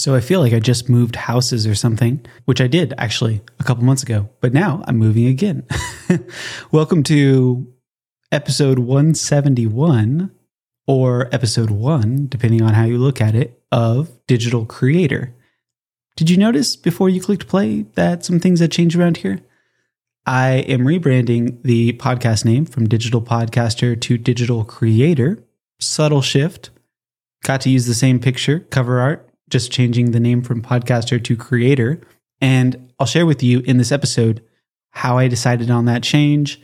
So I feel like I just moved houses or something, which I did actually a couple months ago, but now I'm moving again. Welcome to episode 171 or episode 1, depending on how you look at it, of Digital Creator. Did you notice before you clicked play that some things had changed around here? I am rebranding the podcast name from Digital Podcaster to Digital Creator. Subtle shift. Got to use the same picture, cover art, just changing the name from podcaster to creator. And I'll share with you in this episode how I decided on that change,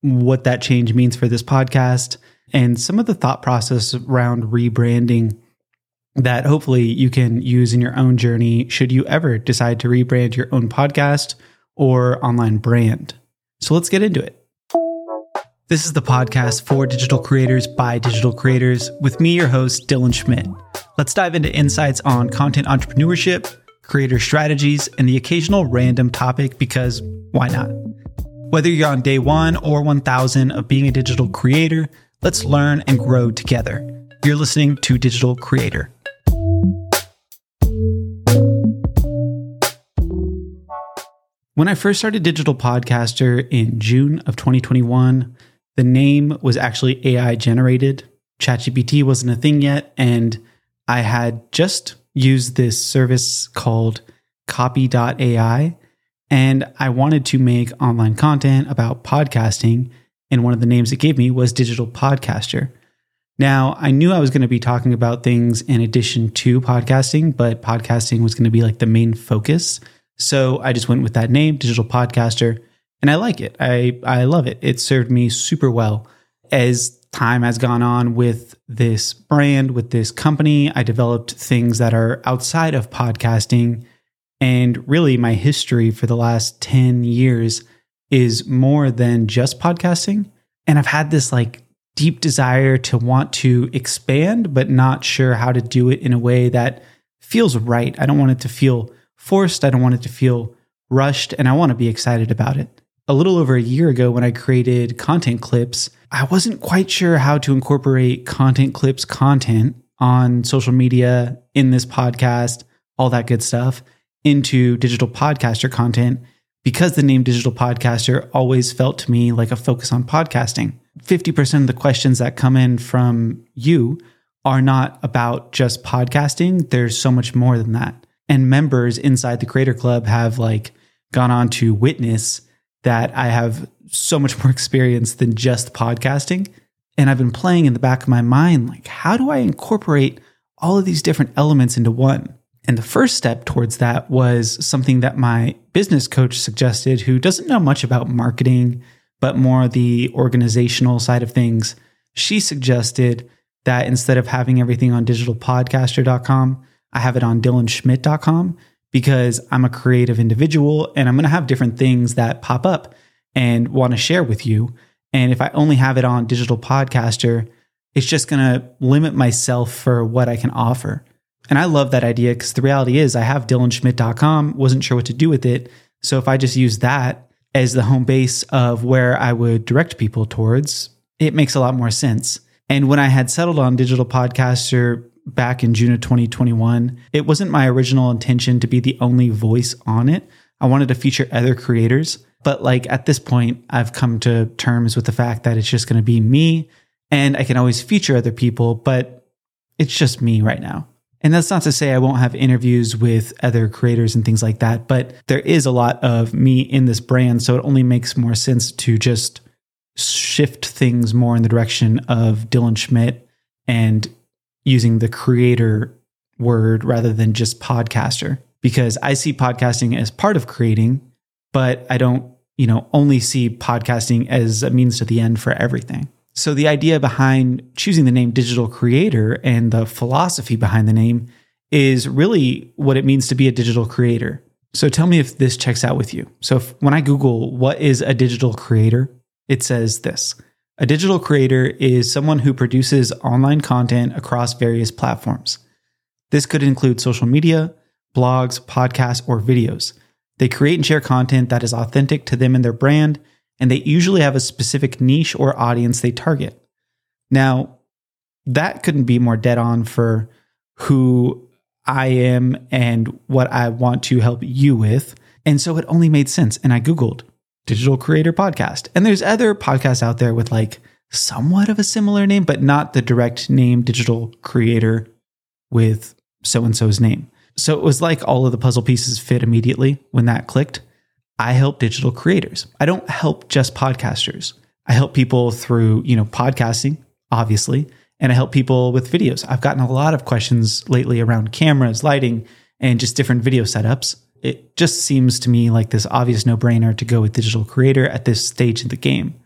what that change means for this podcast, and some of the thought process around rebranding that hopefully you can use in your own journey should you ever decide to rebrand your own podcast or online brand. So let's get into it. This is the podcast for digital creators by digital creators with me, your host, Dylan Schmidt. Let's dive into insights on content entrepreneurship, creator strategies, and the occasional random topic because why not? Whether you're on day one or 1000 of being a digital creator, let's learn and grow together. You're listening to Digital Creator. When I first started Digital Podcaster in June of 2021, the name was actually AI generated. ChatGPT wasn't a thing yet, and I had just used this service called copy.ai and I wanted to make online content about podcasting. And one of the names it gave me was Digital Podcaster. Now, I knew I was going to be talking about things in addition to podcasting, but podcasting was going to be like the main focus. So I just went with that name, Digital Podcaster, and I like it. I, I love it. It served me super well. As time has gone on with this brand, with this company. I developed things that are outside of podcasting. And really, my history for the last 10 years is more than just podcasting. And I've had this like deep desire to want to expand, but not sure how to do it in a way that feels right. I don't want it to feel forced. I don't want it to feel rushed. And I want to be excited about it. A little over a year ago, when I created content clips, I wasn't quite sure how to incorporate content clips content on social media in this podcast, all that good stuff into digital podcaster content because the name digital podcaster always felt to me like a focus on podcasting. 50% of the questions that come in from you are not about just podcasting. There's so much more than that. And members inside the Creator Club have like gone on to witness that I have so much more experience than just podcasting. And I've been playing in the back of my mind, like, how do I incorporate all of these different elements into one? And the first step towards that was something that my business coach suggested, who doesn't know much about marketing, but more the organizational side of things. She suggested that instead of having everything on digitalpodcaster.com, I have it on dylanschmidt.com because I'm a creative individual and I'm going to have different things that pop up and want to share with you. And if I only have it on digital podcaster, it's just going to limit myself for what I can offer. And I love that idea because the reality is I have dylanschmidt.com, wasn't sure what to do with it. So if I just use that as the home base of where I would direct people towards, it makes a lot more sense. And when I had settled on digital podcaster back in June of 2021, it wasn't my original intention to be the only voice on it. I wanted to feature other creators but like at this point, I've come to terms with the fact that it's just going to be me and I can always feature other people, but it's just me right now. And that's not to say I won't have interviews with other creators and things like that, but there is a lot of me in this brand. So it only makes more sense to just shift things more in the direction of Dylan Schmidt and using the creator word rather than just podcaster. Because I see podcasting as part of creating, but I don't you know, only see podcasting as a means to the end for everything. So the idea behind choosing the name digital creator and the philosophy behind the name is really what it means to be a digital creator. So tell me if this checks out with you. So if, when I Google what is a digital creator, it says this. A digital creator is someone who produces online content across various platforms. This could include social media, blogs, podcasts, or videos. They create and share content that is authentic to them and their brand, and they usually have a specific niche or audience they target. Now, that couldn't be more dead on for who I am and what I want to help you with. And so it only made sense. And I Googled digital creator podcast. And there's other podcasts out there with like somewhat of a similar name, but not the direct name digital creator with so and so's name. So it was like all of the puzzle pieces fit immediately when that clicked. I help digital creators. I don't help just podcasters. I help people through, you know, podcasting, obviously, and I help people with videos. I've gotten a lot of questions lately around cameras, lighting, and just different video setups. It just seems to me like this obvious no brainer to go with digital creator at this stage in the game.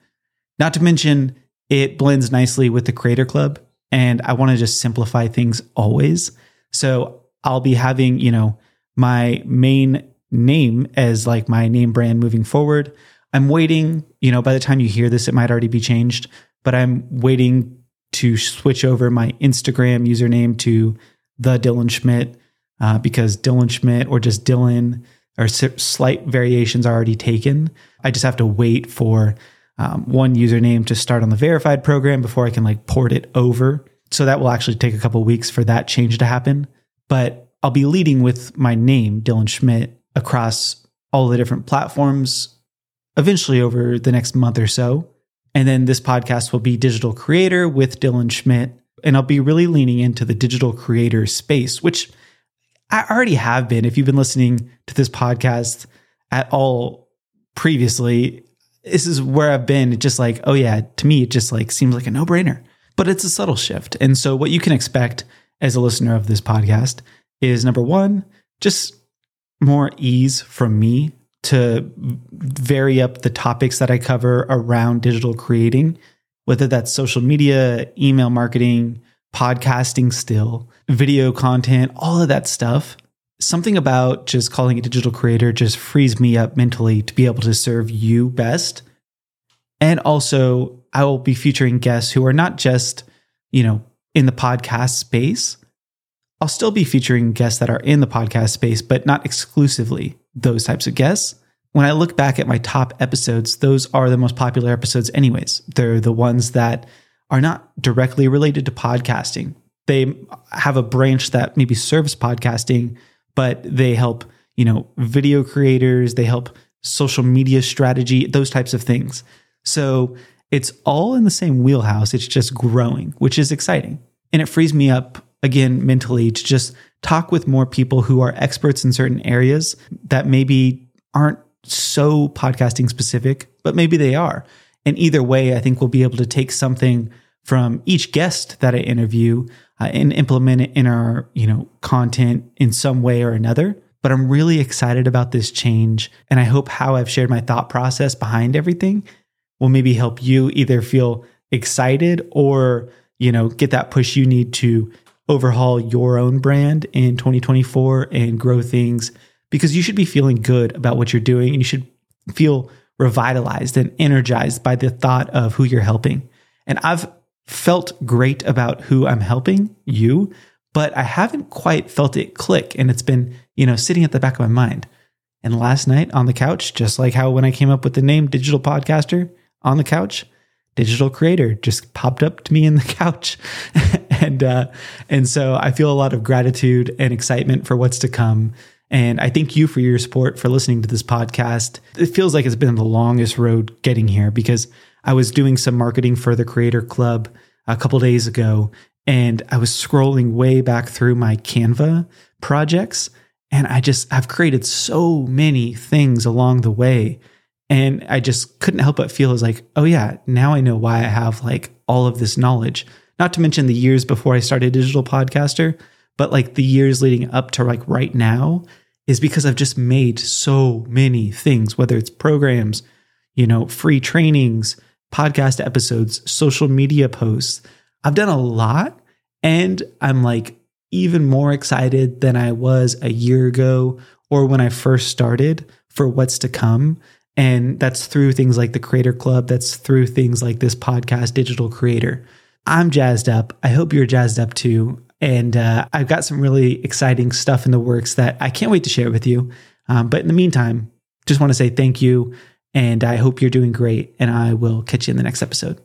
Not to mention, it blends nicely with the Creator Club, and I want to just simplify things always. So I'll be having, you know, my main name as like my name brand moving forward. I'm waiting, you know, by the time you hear this, it might already be changed, but I'm waiting to switch over my Instagram username to the Dylan Schmidt uh, because Dylan Schmidt or just Dylan or slight variations are already taken. I just have to wait for um, one username to start on the verified program before I can like port it over. So that will actually take a couple weeks for that change to happen. But I'll be leading with my name, Dylan Schmidt, across all the different platforms eventually over the next month or so. And then this podcast will be Digital Creator with Dylan Schmidt. And I'll be really leaning into the digital creator space, which I already have been. If you've been listening to this podcast at all previously, this is where I've been. It's just like, oh yeah, to me, it just like seems like a no brainer, but it's a subtle shift. And so what you can expect as a listener of this podcast is number one, just more ease from me to vary up the topics that I cover around digital creating, whether that's social media, email marketing, podcasting, still, video content, all of that stuff. Something about just calling a digital creator just frees me up mentally to be able to serve you best. And also, I will be featuring guests who are not just, you know, in the podcast space. I'll still be featuring guests that are in the podcast space, but not exclusively those types of guests. When I look back at my top episodes, those are the most popular episodes, anyways. They're the ones that are not directly related to podcasting. They have a branch that maybe serves podcasting, but they help, you know, video creators, they help social media strategy, those types of things. So it's all in the same wheelhouse. It's just growing, which is exciting. And it frees me up again mentally to just talk with more people who are experts in certain areas that maybe aren't so podcasting specific, but maybe they are. And either way, I think we'll be able to take something from each guest that I interview uh, and implement it in our, you know, content in some way or another. But I'm really excited about this change, and I hope how I've shared my thought process behind everything will maybe help you either feel excited or, you know, get that push you need to overhaul your own brand in 2024 and grow things because you should be feeling good about what you're doing and you should feel revitalized and energized by the thought of who you're helping. And I've felt great about who I'm helping, you, but I haven't quite felt it click and it's been, you know, sitting at the back of my mind. And last night on the couch, just like how when I came up with the name digital podcaster on the couch, digital creator just popped up to me in the couch. and uh and so I feel a lot of gratitude and excitement for what's to come and I thank you for your support for listening to this podcast. It feels like it's been the longest road getting here because I was doing some marketing for the Creator Club a couple days ago and I was scrolling way back through my Canva projects and I just I've created so many things along the way and I just couldn't help but feel as like, oh yeah, now I know why I have like all of this knowledge. Not to mention the years before I started digital podcaster, but like the years leading up to like right now is because I've just made so many things, whether it's programs, you know, free trainings, podcast episodes, social media posts. I've done a lot and I'm like even more excited than I was a year ago or when I first started for what's to come. And that's through things like the Creator Club, that's through things like this podcast, Digital Creator. I'm jazzed up. I hope you're jazzed up too. And uh, I've got some really exciting stuff in the works that I can't wait to share with you. Um, but in the meantime, just want to say thank you. And I hope you're doing great. And I will catch you in the next episode.